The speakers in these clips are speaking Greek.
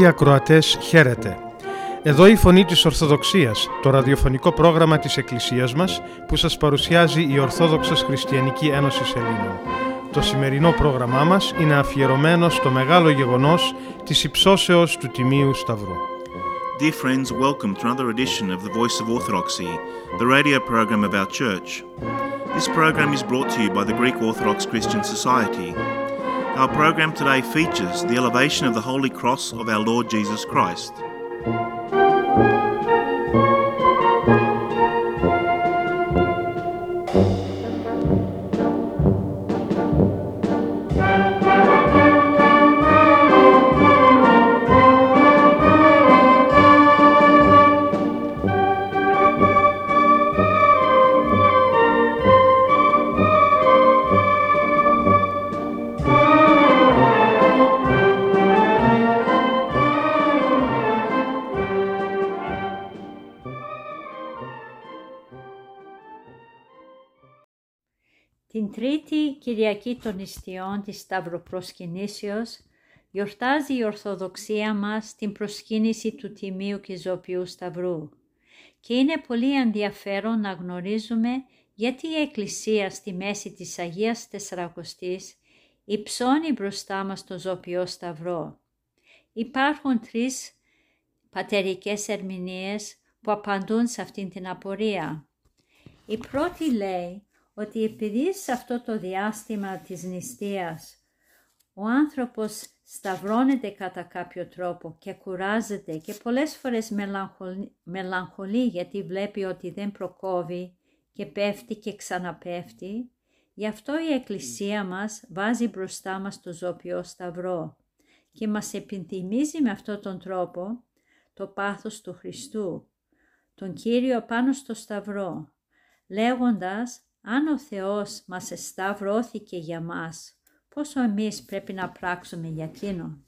Αγαπητοί ακροατές, χαίρετε. Εδώ η Φωνή της Ορθοδοξίας, το ραδιοφωνικό πρόγραμμα της Εκκλησίας μας που σας παρουσιάζει η Ορθόδοξος Χριστιανική Ένωση Ελλήνων. Το σημερινό πρόγραμμά μας είναι αφιερωμένο στο μεγάλο γεγονός της υψώσεως του Τιμίου Σταυρού. Dear friends, welcome to another edition of The Voice of Orthodoxy, the radio program of our church. This program is brought to you by the Greek Orthodox Christian Society. Our program today features the elevation of the Holy Cross of our Lord Jesus Christ. Κυριακή των Ιστιών της Σταυροπροσκυνήσεως γιορτάζει η Ορθοδοξία μας την προσκύνηση του Τιμίου και Ζωπιού Σταυρού και είναι πολύ ενδιαφέρον να γνωρίζουμε γιατί η Εκκλησία στη μέση της Αγίας Τεσσαρακοστής υψώνει μπροστά μας το Ζωπιό Σταυρό. Υπάρχουν τρεις πατερικές ερμηνείες που απαντούν σε αυτήν την απορία. Η πρώτη λέει ότι επειδή σε αυτό το διάστημα της νηστείας ο άνθρωπος σταυρώνεται κατά κάποιο τρόπο και κουράζεται και πολλές φορές μελαγχολεί, μελαγχολεί γιατί βλέπει ότι δεν προκόβει και πέφτει και ξαναπέφτει, γι' αυτό η Εκκλησία μας βάζει μπροστά μας το ζωπιό σταυρό και μας επιθυμίζει με αυτόν τον τρόπο το πάθος του Χριστού, τον Κύριο πάνω στο σταυρό, λέγοντας αν ο Θεός μας εσταυρώθηκε για μας, πόσο εμείς πρέπει να πράξουμε για Εκείνο.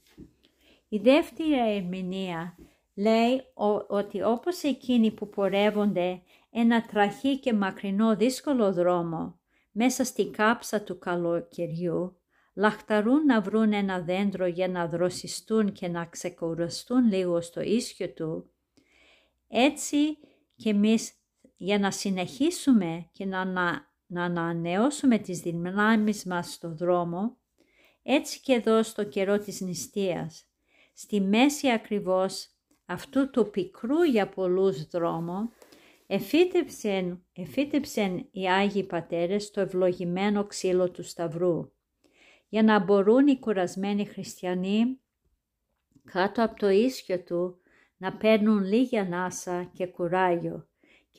Η δεύτερη ερμηνεία λέει ότι όπως εκείνοι που πορεύονται ένα τραχή και μακρινό δύσκολο δρόμο μέσα στη κάψα του καλοκαιριού, λαχταρούν να βρουν ένα δέντρο για να δροσιστούν και να ξεκουραστούν λίγο στο ίσιο του, έτσι και εμείς για να συνεχίσουμε και να, να, να ανανεώσουμε τις δυνάμεις μας στο δρόμο, έτσι και εδώ στο καιρό της νηστείας, στη μέση ακριβώς αυτού του πικρού για πολλούς δρόμο, εφύτεψεν, εφύτεψεν οι Άγιοι Πατέρες το ευλογημένο ξύλο του Σταυρού, για να μπορούν οι κουρασμένοι χριστιανοί κάτω από το ίσιο του να παίρνουν λίγη ανάσα και κουράγιο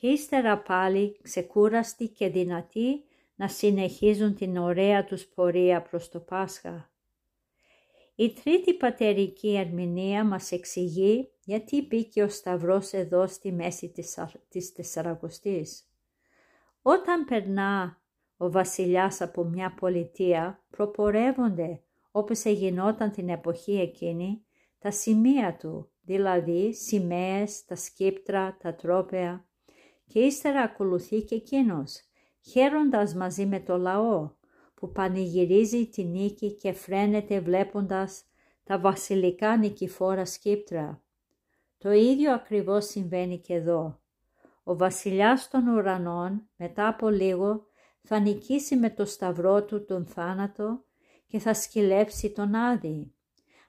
και ύστερα πάλι ξεκούραστοι και δυνατοί να συνεχίζουν την ωραία τους πορεία προς το Πάσχα. Η τρίτη πατερική ερμηνεία μας εξηγεί γιατί μπήκε ο Σταυρός εδώ στη μέση της, της Τεσσαρακοστής. Όταν περνά ο βασιλιάς από μια πολιτεία, προπορεύονται όπως εγινόταν την εποχή εκείνη τα σημεία του, δηλαδή σημαίες, τα σκύπτρα, τα τρόπαια και ύστερα ακολουθεί και εκείνος, χαίροντας μαζί με το λαό που πανηγυρίζει τη νίκη και φρένεται βλέποντας τα βασιλικά νικηφόρα σκύπτρα. Το ίδιο ακριβώς συμβαίνει και εδώ. Ο βασιλιάς των ουρανών μετά από λίγο θα νικήσει με το σταυρό του τον θάνατο και θα σκυλέψει τον Άδη.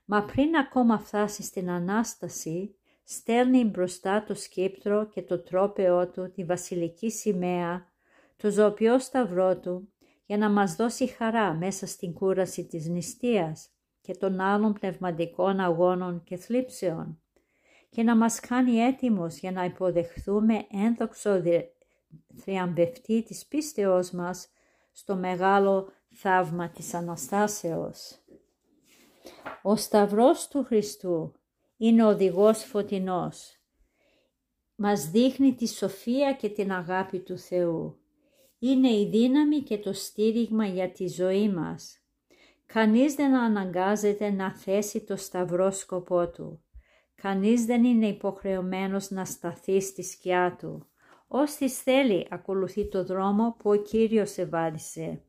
Μα πριν ακόμα φτάσει στην Ανάσταση, στέλνει μπροστά το σκύπτρο και το τρόπεό του, τη βασιλική σημαία, το ζωπιό σταυρό του, για να μας δώσει χαρά μέσα στην κούραση της νηστείας και των άλλων πνευματικών αγώνων και θλίψεων και να μας κάνει έτοιμος για να υποδεχθούμε ένδοξο θριαμβευτή της πίστεώς μας στο μεγάλο θαύμα της Αναστάσεως. Ο Σταυρός του Χριστού είναι οδηγός φωτεινός. Μας δείχνει τη σοφία και την αγάπη του Θεού. Είναι η δύναμη και το στήριγμα για τη ζωή μας. Κανείς δεν αναγκάζεται να θέσει το σταυρό σκοπό του. Κανείς δεν είναι υποχρεωμένος να σταθεί στη σκιά του. Όσοι θέλει ακολουθεί το δρόμο που ο Κύριος εβάδισε.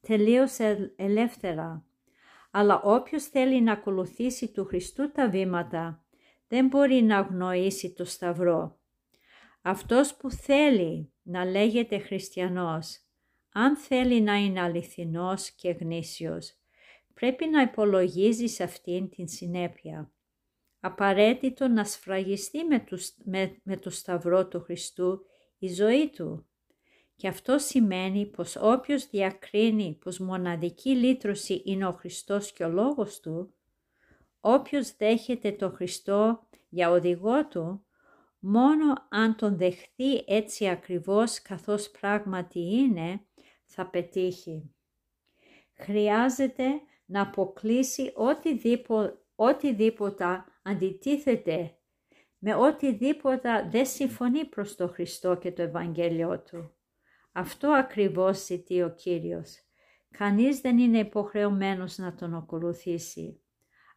Τελείωσε ελεύθερα. Αλλά όποιος θέλει να ακολουθήσει του Χριστού τα βήματα, δεν μπορεί να αγνοήσει το Σταυρό. Αυτός που θέλει να λέγεται χριστιανός, αν θέλει να είναι αληθινός και γνήσιος, πρέπει να υπολογίζει σε αυτήν την συνέπεια. Απαραίτητο να σφραγιστεί με, με, με το Σταυρό του Χριστού η ζωή του. Και αυτό σημαίνει πως όποιος διακρίνει πως μοναδική λύτρωση είναι ο Χριστός και ο Λόγος Του, όποιος δέχεται το Χριστό για οδηγό Του, μόνο αν τον δεχθεί έτσι ακριβώς καθώς πράγματι είναι, θα πετύχει. Χρειάζεται να αποκλείσει οτιδήποτε, οτιδήποτε αντιτίθεται με οτιδήποτε δεν συμφωνεί προς το Χριστό και το Ευαγγέλιο Του. Αυτό ακριβώς ζητεί ο Κύριος. Κανείς δεν είναι υποχρεωμένος να τον ακολουθήσει.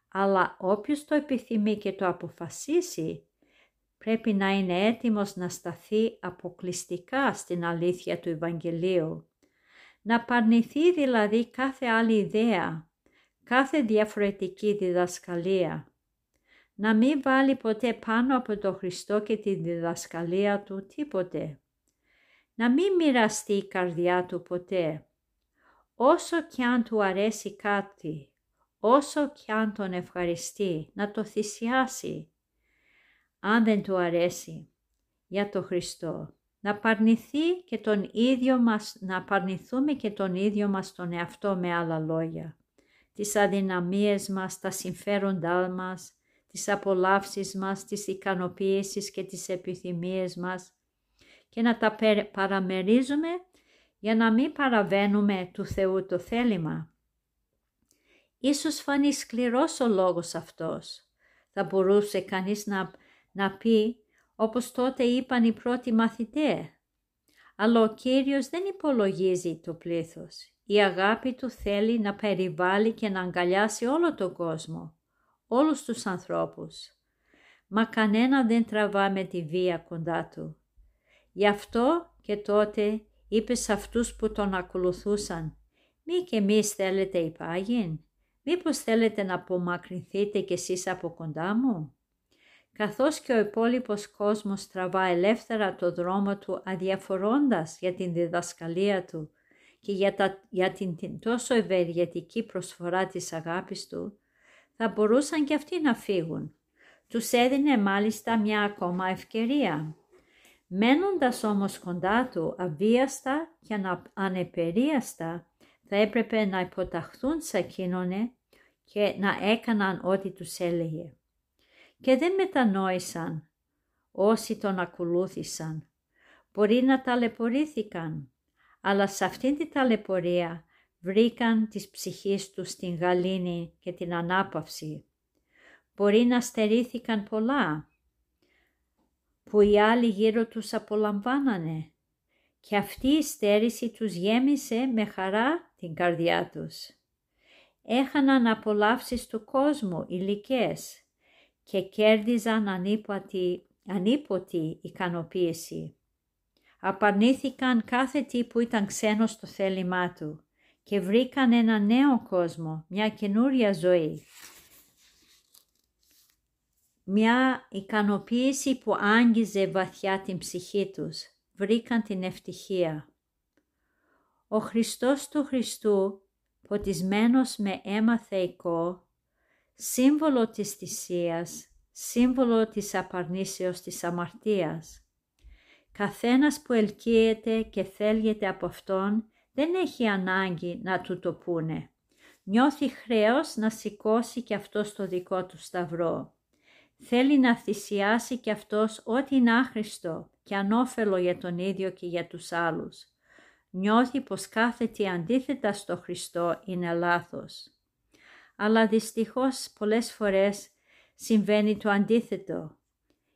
Αλλά όποιος το επιθυμεί και το αποφασίσει, πρέπει να είναι έτοιμος να σταθεί αποκλειστικά στην αλήθεια του Ευαγγελίου. Να παρνηθεί δηλαδή κάθε άλλη ιδέα, κάθε διαφορετική διδασκαλία. Να μην βάλει ποτέ πάνω από το Χριστό και τη διδασκαλία του τίποτε να μην μοιραστεί η καρδιά του ποτέ. Όσο κι αν του αρέσει κάτι, όσο κι αν τον ευχαριστεί, να το θυσιάσει. Αν δεν του αρέσει, για το Χριστό, να παρνηθεί και τον ίδιο μας, να παρνηθούμε και τον ίδιο μας τον εαυτό με άλλα λόγια. Τις αδυναμίες μας, τα συμφέροντά μας, τις απολαύσεις μας, τις ικανοποίησεις και τις επιθυμίες μας, και να τα παραμερίζουμε για να μην παραβαίνουμε του Θεού το θέλημα. Ίσως φανεί σκληρός ο λόγος αυτός. Θα μπορούσε κανείς να, να πει όπως τότε είπαν οι πρώτοι μαθητές. Αλλά ο Κύριος δεν υπολογίζει το πλήθος. Η αγάπη του θέλει να περιβάλλει και να αγκαλιάσει όλο τον κόσμο, όλους τους ανθρώπους. Μα κανένα δεν τραβά με τη βία κοντά του. Γι' αυτό και τότε είπες σε αυτούς που τον ακολουθούσαν «Μη και εμείς θέλετε υπάγειν, μήπως θέλετε να απομακρυνθείτε κι εσείς από κοντά μου» καθώς και ο υπόλοιπος κόσμος τραβά ελεύθερα το δρόμο του αδιαφορώντας για την διδασκαλία του και για, τα, για την, την τόσο ευεργετική προσφορά της αγάπης του, θα μπορούσαν και αυτοί να φύγουν. Τους έδινε μάλιστα μια ακόμα ευκαιρία. Μένοντας όμως κοντά του αβίαστα και ανεπερίαστα, θα έπρεπε να υποταχθούν σε εκείνον και να έκαναν ό,τι τους έλεγε. Και δεν μετανόησαν όσοι τον ακολούθησαν. Μπορεί να ταλαιπωρήθηκαν, αλλά σε αυτήν την ταλαιπωρία βρήκαν τις ψυχής τους την γαλήνη και την ανάπαυση. Μπορεί να στερήθηκαν πολλά, που οι άλλοι γύρω τους απολαμβάνανε και αυτή η στέρηση τους γέμισε με χαρά την καρδιά τους. Έχαναν απολαύσεις του κόσμου υλικές και κέρδιζαν ανίποτη, ανίποτη ικανοποίηση. Απαρνήθηκαν κάθε τι που ήταν ξένο στο θέλημά του και βρήκαν ένα νέο κόσμο, μια καινούρια ζωή μια ικανοποίηση που άγγιζε βαθιά την ψυχή τους, βρήκαν την ευτυχία. Ο Χριστός του Χριστού, ποτισμένος με αίμα θεϊκό, σύμβολο της θυσίας, σύμβολο της απαρνήσεως της αμαρτίας. Καθένας που ελκύεται και θέλγεται από Αυτόν δεν έχει ανάγκη να του το πούνε. Νιώθει χρέος να σηκώσει και αυτό το δικό του σταυρό θέλει να θυσιάσει και αυτός ό,τι είναι άχρηστο και ανώφελο για τον ίδιο και για τους άλλους. Νιώθει πως κάθε τι αντίθετα στο Χριστό είναι λάθος. Αλλά δυστυχώς πολλές φορές συμβαίνει το αντίθετο.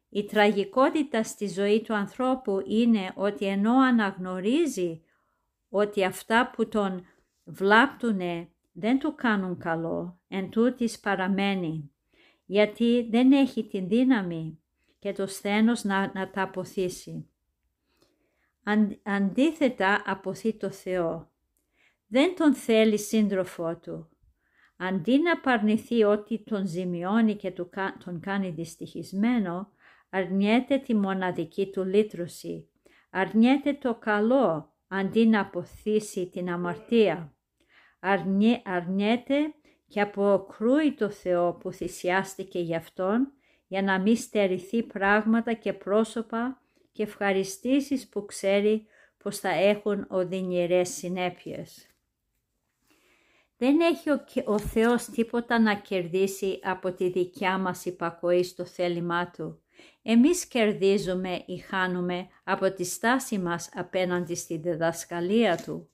Η τραγικότητα στη ζωή του ανθρώπου είναι ότι ενώ αναγνωρίζει ότι αυτά που τον βλάπτουνε δεν του κάνουν καλό, εν τούτης παραμένει γιατί δεν έχει την δύναμη και το σθένος να, να τα αποθήσει. Αν, αντίθετα αποθεί το Θεό. Δεν τον θέλει σύντροφό του, Αντί να παρνηθεί ότι τον ζημιώνει και τον κάνει δυστυχισμένο, αρνιέται τη μοναδική του λύτρωση. Αρνιέται το καλό αντί να αποθήσει την αμαρτία. Αρνιέ, αρνιέται και αποκρούει το Θεό που θυσιάστηκε γι' Αυτόν για να μην στερηθεί πράγματα και πρόσωπα και ευχαριστήσεις που ξέρει πως θα έχουν οδυνηρές συνέπειες. Δεν έχει ο, ο Θεός τίποτα να κερδίσει από τη δικιά μας υπακοή στο θέλημά Του. Εμείς κερδίζουμε ή χάνουμε από τη στάση μας απέναντι στη διδασκαλία Του.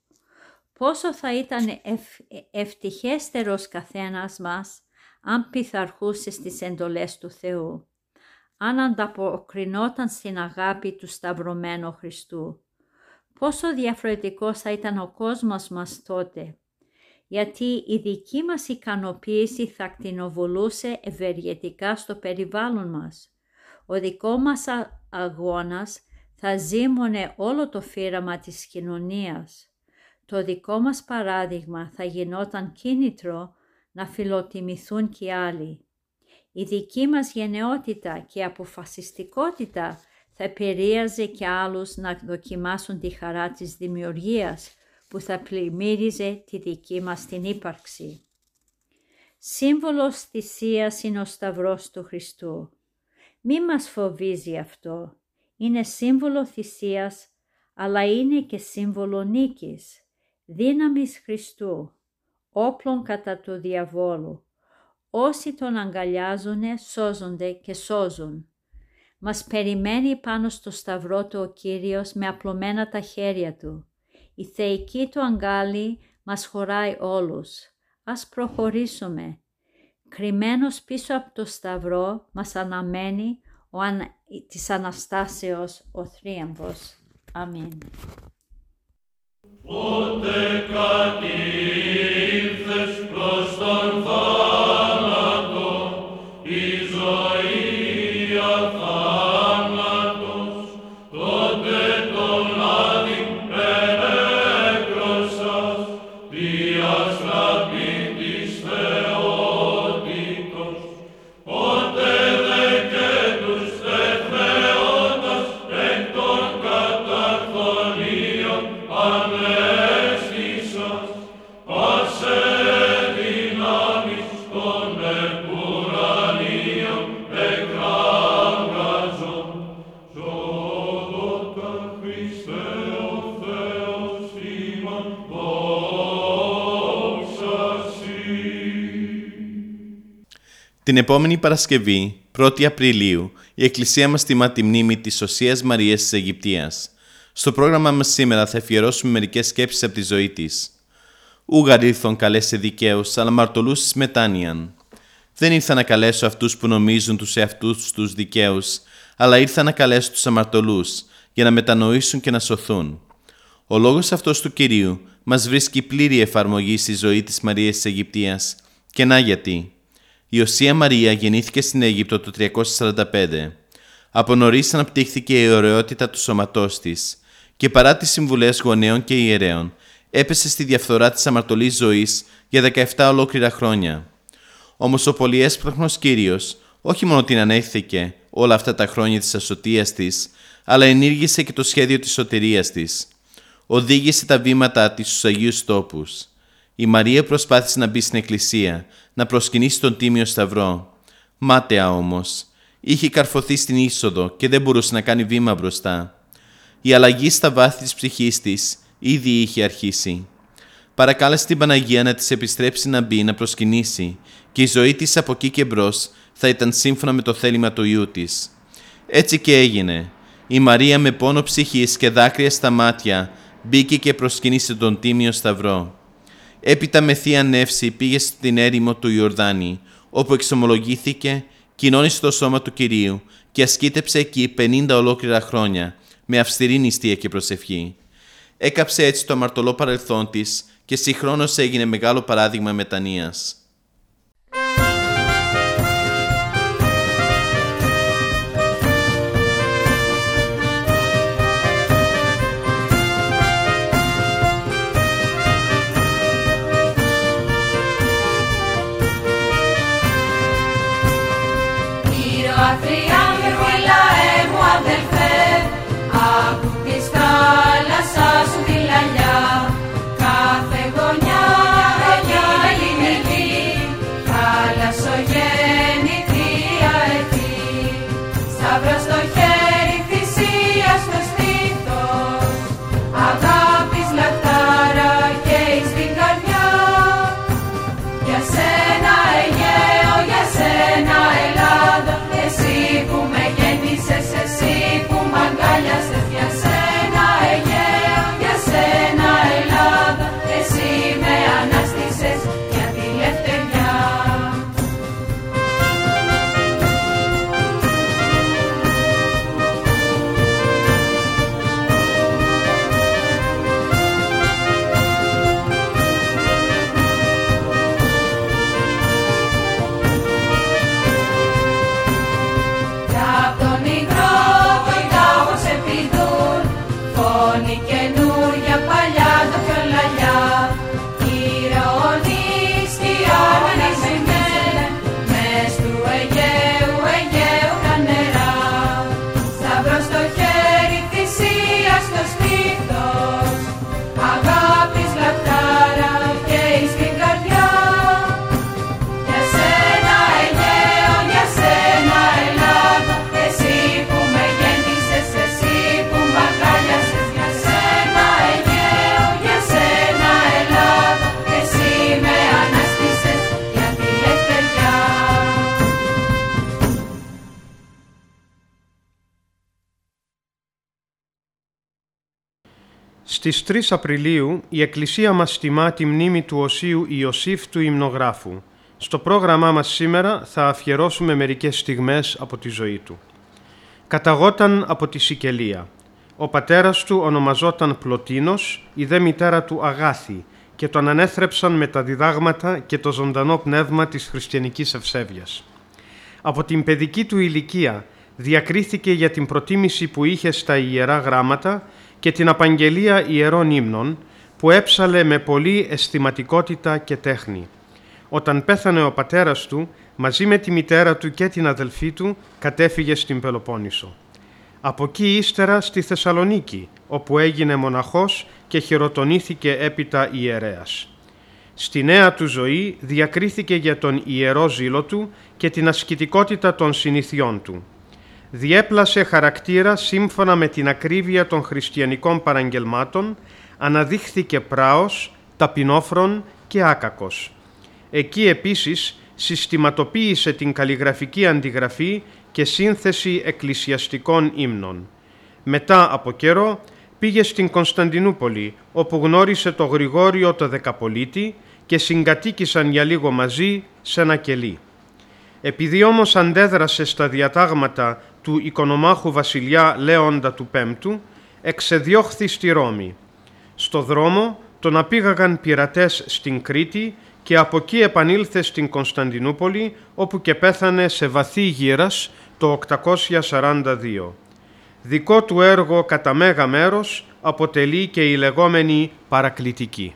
Πόσο θα ήταν ευ, ευτυχέστερος καθένας μας αν πειθαρχούσε στις εντολές του Θεού, αν ανταποκρινόταν στην αγάπη του Σταυρωμένου Χριστού. Πόσο διαφορετικός θα ήταν ο κόσμος μας τότε, γιατί η δική μας ικανοποίηση θα κτηνοβολούσε ευεργετικά στο περιβάλλον μας. Ο δικός μας αγώνας θα ζήμωνε όλο το φύραμα της κοινωνίας. Το δικό μας παράδειγμα θα γινόταν κίνητρο να φιλοτιμηθούν και άλλοι. Η δική μας γενναιότητα και αποφασιστικότητα θα επηρέαζε και άλλους να δοκιμάσουν τη χαρά της δημιουργίας που θα πλημμύριζε τη δική μας την ύπαρξη. Σύμβολος θυσίας είναι ο Σταυρός του Χριστού. Μη μας φοβίζει αυτό. Είναι σύμβολο θυσίας, αλλά είναι και σύμβολο νίκης, δύναμης Χριστού, όπλων κατά του διαβόλου. Όσοι τον αγκαλιάζουν σώζονται και σώζουν. Μας περιμένει πάνω στο σταυρό του ο Κύριος με απλωμένα τα χέρια του. Η θεϊκή του αγκάλι μας χωράει όλους. Ας προχωρήσουμε. Κρυμμένος πίσω από το σταυρό μας αναμένει ο αν... της Αναστάσεως ο θρίαμβος. Αμήν. Ότε κατήλθες προς τον Την επόμενη Παρασκευή, 1η Απριλίου, η Εκκλησία μας τιμά τη μνήμη της Οσίας Μαρίας της Αιγυπτίας. Στο πρόγραμμά μας σήμερα θα αφιερώσουμε μερικές σκέψεις από τη ζωή της. Ούγαρ ήρθον καλέσε δικαίους, αλλά μαρτωλούς μετάνοιαν. Δεν ήρθα να καλέσω αυτούς που νομίζουν τους εαυτούς τους δικαίους, αλλά ήρθα να καλέσω τους αμαρτωλούς, για να μετανοήσουν και να σωθούν. Ο λόγος αυτός του Κυρίου μας βρίσκει πλήρη εφαρμογή στη ζωή της Μαρίας της Αιγυπτίας. Και να γιατί. Η Οσία Μαρία γεννήθηκε στην Αίγυπτο το 345. Από νωρίς αναπτύχθηκε η ωραιότητα του σώματός της και παρά τις συμβουλές γονέων και ιερέων, έπεσε στη διαφθορά της αμαρτωλής ζωής για 17 ολόκληρα χρόνια. Όμω ο πολυέσπραχνο κύριος όχι μόνο την ανέχθηκε όλα αυτά τα χρόνια της ασωτεία της, αλλά ενήργησε και το σχέδιο της σωτηρίας της. Οδήγησε τα βήματά της στους Αγίους Τόπους. Η Μαρία προσπάθησε να μπει στην εκκλησία, να προσκυνήσει τον Τίμιο Σταυρό. Μάταια όμως. Είχε καρφωθεί στην είσοδο και δεν μπορούσε να κάνει βήμα μπροστά. Η αλλαγή στα βάθη της ψυχής της ήδη είχε αρχίσει. Παρακάλεσε την Παναγία να της επιστρέψει να μπει να προσκυνήσει και η ζωή της από εκεί και μπρος θα ήταν σύμφωνα με το θέλημα του Ιού της. Έτσι και έγινε. Η Μαρία με πόνο ψυχής και δάκρυα στα μάτια μπήκε και προσκυνήσε τον Τίμιο Σταυρό. Έπειτα με θεία νεύση πήγε στην έρημο του Ιορδάνη, όπου εξομολογήθηκε, κοινώνησε το σώμα του Κυρίου και ασκήτεψε εκεί 50 ολόκληρα χρόνια, με αυστηρή νηστεία και προσευχή. Έκαψε έτσι το αμαρτωλό παρελθόν της και συγχρόνως έγινε μεγάλο παράδειγμα μετανοίας. Señor. Στις 3 Απριλίου η Εκκλησία μας τιμά τη μνήμη του Οσίου Ιωσήφ του Ιμνογράφου. Στο πρόγραμμά μας σήμερα θα αφιερώσουμε μερικές στιγμές από τη ζωή του. Καταγόταν από τη Σικελία. Ο πατέρας του ονομαζόταν Πλωτίνος, η δε μητέρα του Αγάθη και τον ανέθρεψαν με τα διδάγματα και το ζωντανό πνεύμα της χριστιανικής ευσέβειας. Από την παιδική του ηλικία διακρίθηκε για την προτίμηση που είχε στα Ιερά Γράμματα και την απαγγελία ιερών ύμνων που έψαλε με πολύ αισθηματικότητα και τέχνη. Όταν πέθανε ο πατέρας του, μαζί με τη μητέρα του και την αδελφή του, κατέφυγε στην Πελοπόννησο. Από εκεί ύστερα στη Θεσσαλονίκη, όπου έγινε μοναχός και χειροτονήθηκε έπειτα ιερέας. Στη νέα του ζωή διακρίθηκε για τον ιερό ζήλο του και την ασκητικότητα των συνηθιών του διέπλασε χαρακτήρα σύμφωνα με την ακρίβεια των χριστιανικών παραγγελμάτων, αναδείχθηκε πράος, ταπεινόφρον και άκακος. Εκεί επίσης συστηματοποίησε την καλλιγραφική αντιγραφή και σύνθεση εκκλησιαστικών ύμνων. Μετά από καιρό πήγε στην Κωνσταντινούπολη, όπου γνώρισε το Γρηγόριο το Δεκαπολίτη και συγκατοίκησαν για λίγο μαζί σε ένα κελί. Επειδή όμως αντέδρασε στα διατάγματα του οικονομάχου βασιλιά Λέοντα του Πέμπτου, εξεδιώχθη στη Ρώμη. Στο δρόμο τον απήγαγαν πειρατές στην Κρήτη και από εκεί επανήλθε στην Κωνσταντινούπολη, όπου και πέθανε σε βαθύ γύρας το 842. Δικό του έργο κατά μέγα μέρος αποτελεί και η λεγόμενη παρακλητική.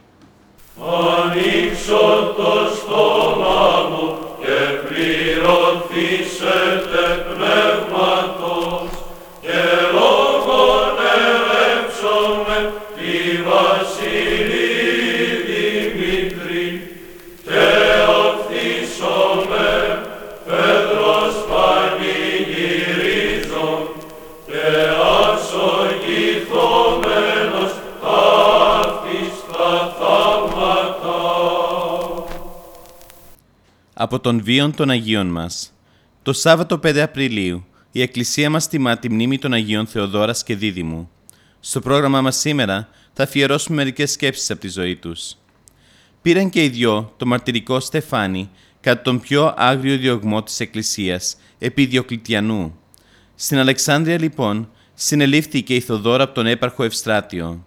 Ανοίξω το στόμα μου και πληρωθήσετε από τον βίον των Αγίων μας. Το Σάββατο 5 Απριλίου η Εκκλησία μας τιμά τη μνήμη των Αγίων Θεοδόρας και Δίδυμου. Στο πρόγραμμά μας σήμερα θα αφιερώσουμε μερικές σκέψεις από τη ζωή τους. Πήραν και οι δυο το μαρτυρικό Στεφάνι κατά τον πιο άγριο διωγμό της Εκκλησίας επί Διοκλητιανού. Στην Αλεξάνδρεια λοιπόν συνελήφθηκε η Θοδόρα από τον έπαρχο Ευστράτιο.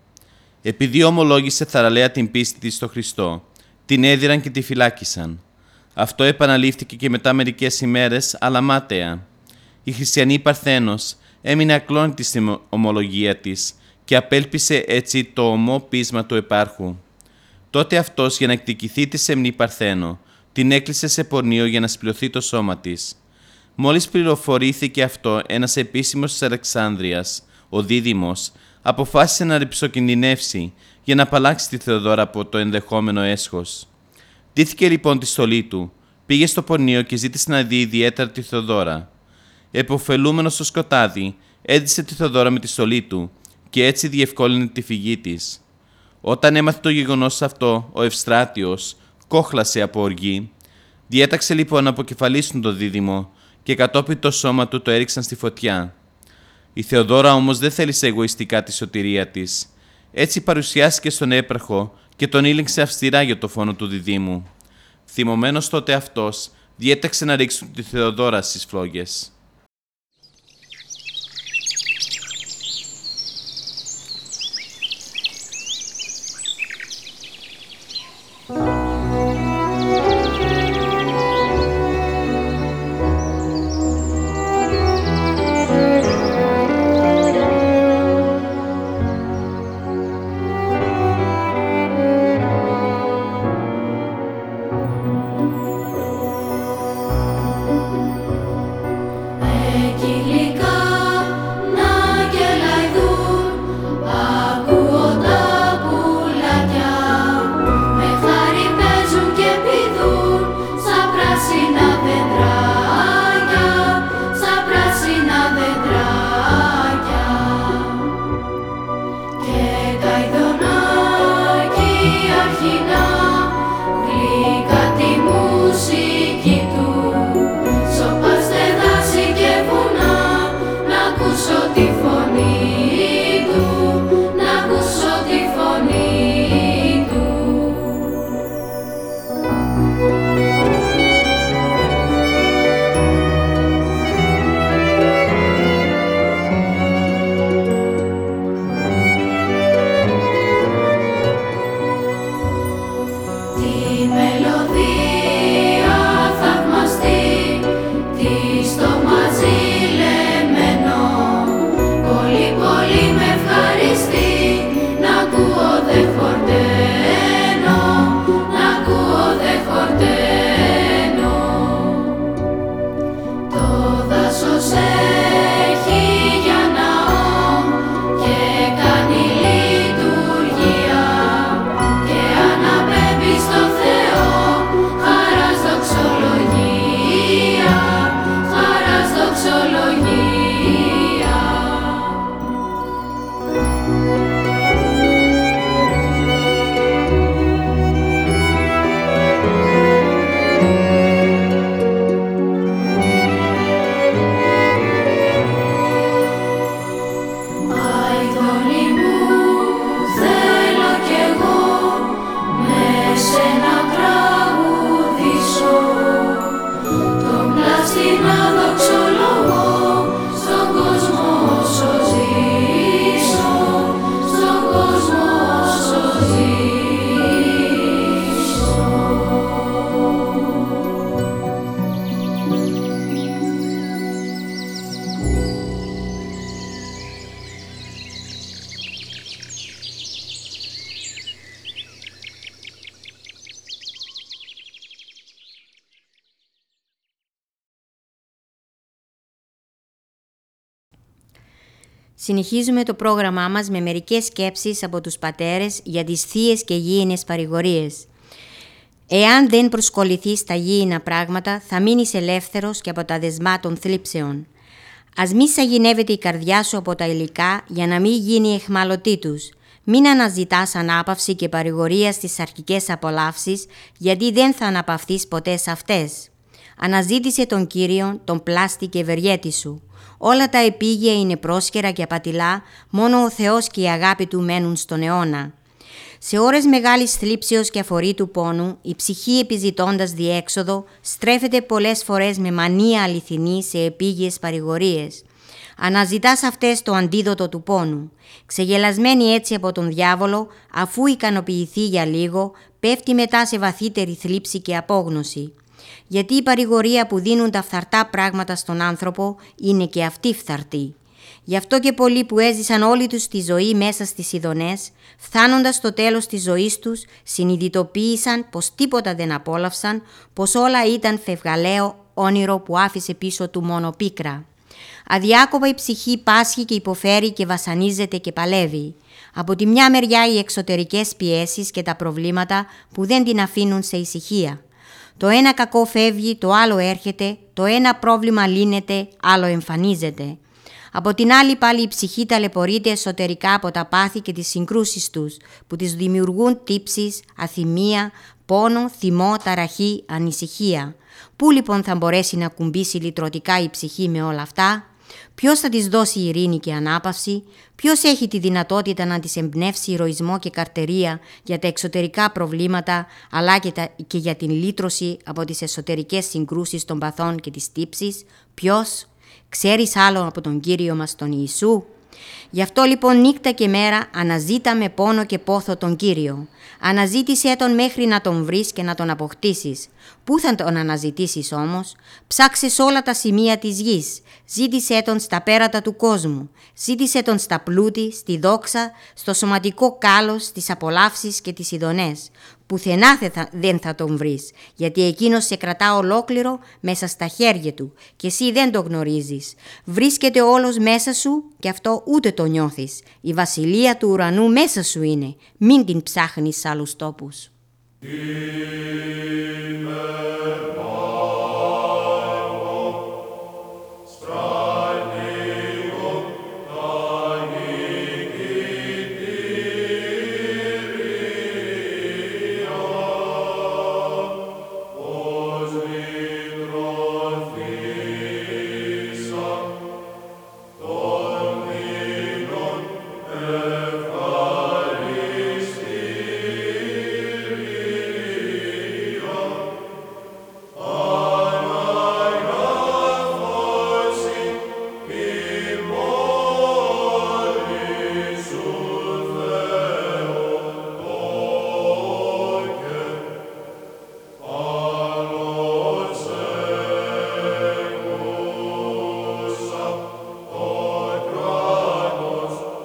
Επειδή ομολόγησε θαραλέα την πίστη της στο Χριστό, την έδιραν και τη φυλάκισαν. Αυτό επαναλήφθηκε και μετά μερικές ημέρες, αλλά μάταια. Η χριστιανή Παρθένος έμεινε ακλόνητη στην ομολογία της και απέλπισε έτσι το ομό πείσμα του επάρχου. Τότε αυτός για να εκδικηθεί τη σεμνή Παρθένο, την έκλεισε σε πορνείο για να σπληρωθεί το σώμα της. Μόλις πληροφορήθηκε αυτό, ένας επίσημος της Αλεξάνδρειας, ο Δίδυμος, αποφάσισε να ρηψοκινδυνεύσει για να απαλλάξει τη Θεοδόρα από το ενδεχόμενο έσχος. Τήθηκε λοιπόν τη στολή του, πήγε στο πονείο και ζήτησε να δει ιδιαίτερα τη Θεοδόρα. Εποφελούμενος στο σκοτάδι, έδισε τη Θεοδόρα με τη στολή του και έτσι διευκόλυνε τη φυγή της. Όταν έμαθε το γεγονός αυτό, ο Ευστράτιος κόχλασε από οργή. Διέταξε λοιπόν να αποκεφαλίσουν το δίδυμο και κατόπιν το σώμα του το έριξαν στη φωτιά. Η Θεοδόρα όμως δεν θέλησε εγωιστικά τη σωτηρία της. Έτσι παρουσιάστηκε στον έπραχο και τον ήλεγξε αυστηρά για το φόνο του διδήμου. Θυμωμένος τότε αυτός, διέταξε να ρίξουν τη Θεοδόρα στις φλόγες. Συνεχίζουμε το πρόγραμμά μας με μερικές σκέψεις από τους πατέρες για τις θείες και γήινες παρηγορίες. Εάν δεν προσκοληθείς στα γήινα πράγματα, θα μείνεις ελεύθερος και από τα δεσμά των θλίψεων. Ας μη σαγηνεύεται η καρδιά σου από τα υλικά για να μην γίνει εχμαλωτή τους. Μην αναζητάς ανάπαυση και παρηγορία στις αρχικές απολαύσεις, γιατί δεν θα αναπαυθείς ποτέ σε αυτές. Αναζήτησε τον Κύριο, τον πλάστη και ευεργέτη σου. Όλα τα επίγεια είναι πρόσχερα και απατηλά, μόνο ο Θεός και η αγάπη Του μένουν στον αιώνα. Σε ώρες μεγάλης θλίψεως και αφορήτου πόνου, η ψυχή επιζητώντας διέξοδο στρέφεται πολλές φορές με μανία αληθινή σε επίγειες παρηγορίες. Αναζητάς αυτές το αντίδοτο του πόνου. Ξεγελασμένη έτσι από τον διάβολο, αφού ικανοποιηθεί για λίγο, πέφτει μετά σε βαθύτερη θλίψη και απόγνωση γιατί η παρηγορία που δίνουν τα φθαρτά πράγματα στον άνθρωπο είναι και αυτή φθαρτή. Γι' αυτό και πολλοί που έζησαν όλη τους τη ζωή μέσα στις ειδονές, φτάνοντας στο τέλος της ζωής τους, συνειδητοποίησαν πως τίποτα δεν απόλαυσαν, πως όλα ήταν φευγαλαίο όνειρο που άφησε πίσω του μόνο πίκρα. Αδιάκοπα η ψυχή πάσχει και υποφέρει και βασανίζεται και παλεύει. Από τη μια μεριά οι εξωτερικές πιέσεις και τα προβλήματα που δεν την αφήνουν σε ησυχία. Το ένα κακό φεύγει, το άλλο έρχεται, το ένα πρόβλημα λύνεται, άλλο εμφανίζεται. Από την άλλη πάλι η ψυχή ταλαιπωρείται εσωτερικά από τα πάθη και τις συγκρούσεις τους, που τις δημιουργούν τύψεις, αθυμία, πόνο, θυμό, ταραχή, ανησυχία. Πού λοιπόν θα μπορέσει να κουμπίσει λυτρωτικά η ψυχή με όλα αυτά, Ποιος θα της δώσει ειρήνη και ανάπαυση, ποιος έχει τη δυνατότητα να της εμπνεύσει ηρωισμό και καρτερία για τα εξωτερικά προβλήματα, αλλά και, και για την λύτρωση από τις εσωτερικές συγκρούσεις των παθών και της τύψης, ποιος, ξέρεις άλλο από τον Κύριο μας τον Ιησού; Γι' αυτό λοιπόν νύχτα και μέρα αναζήτα με πόνο και πόθο τον Κύριο. Αναζήτησέ τον μέχρι να τον βρεις και να τον αποκτήσεις. Πού θα τον αναζητήσεις όμως, ψάξες σε όλα τα σημεία της γης, ζήτησέ τον στα πέρατα του κόσμου, ζήτησέ τον στα πλούτη, στη δόξα, στο σωματικό κάλος, στις απολαύσεις και τις ειδονές. Πουθενά δεν θα τον βρεις, γιατί εκείνος σε κρατά ολόκληρο μέσα στα χέρια του και εσύ δεν το γνωρίζεις. Βρίσκεται όλος μέσα σου και αυτό ούτε το νιώθεις. Η βασιλεία του ουρανού μέσα σου είναι, μην την ψάχνεις σε άλλους τόπους.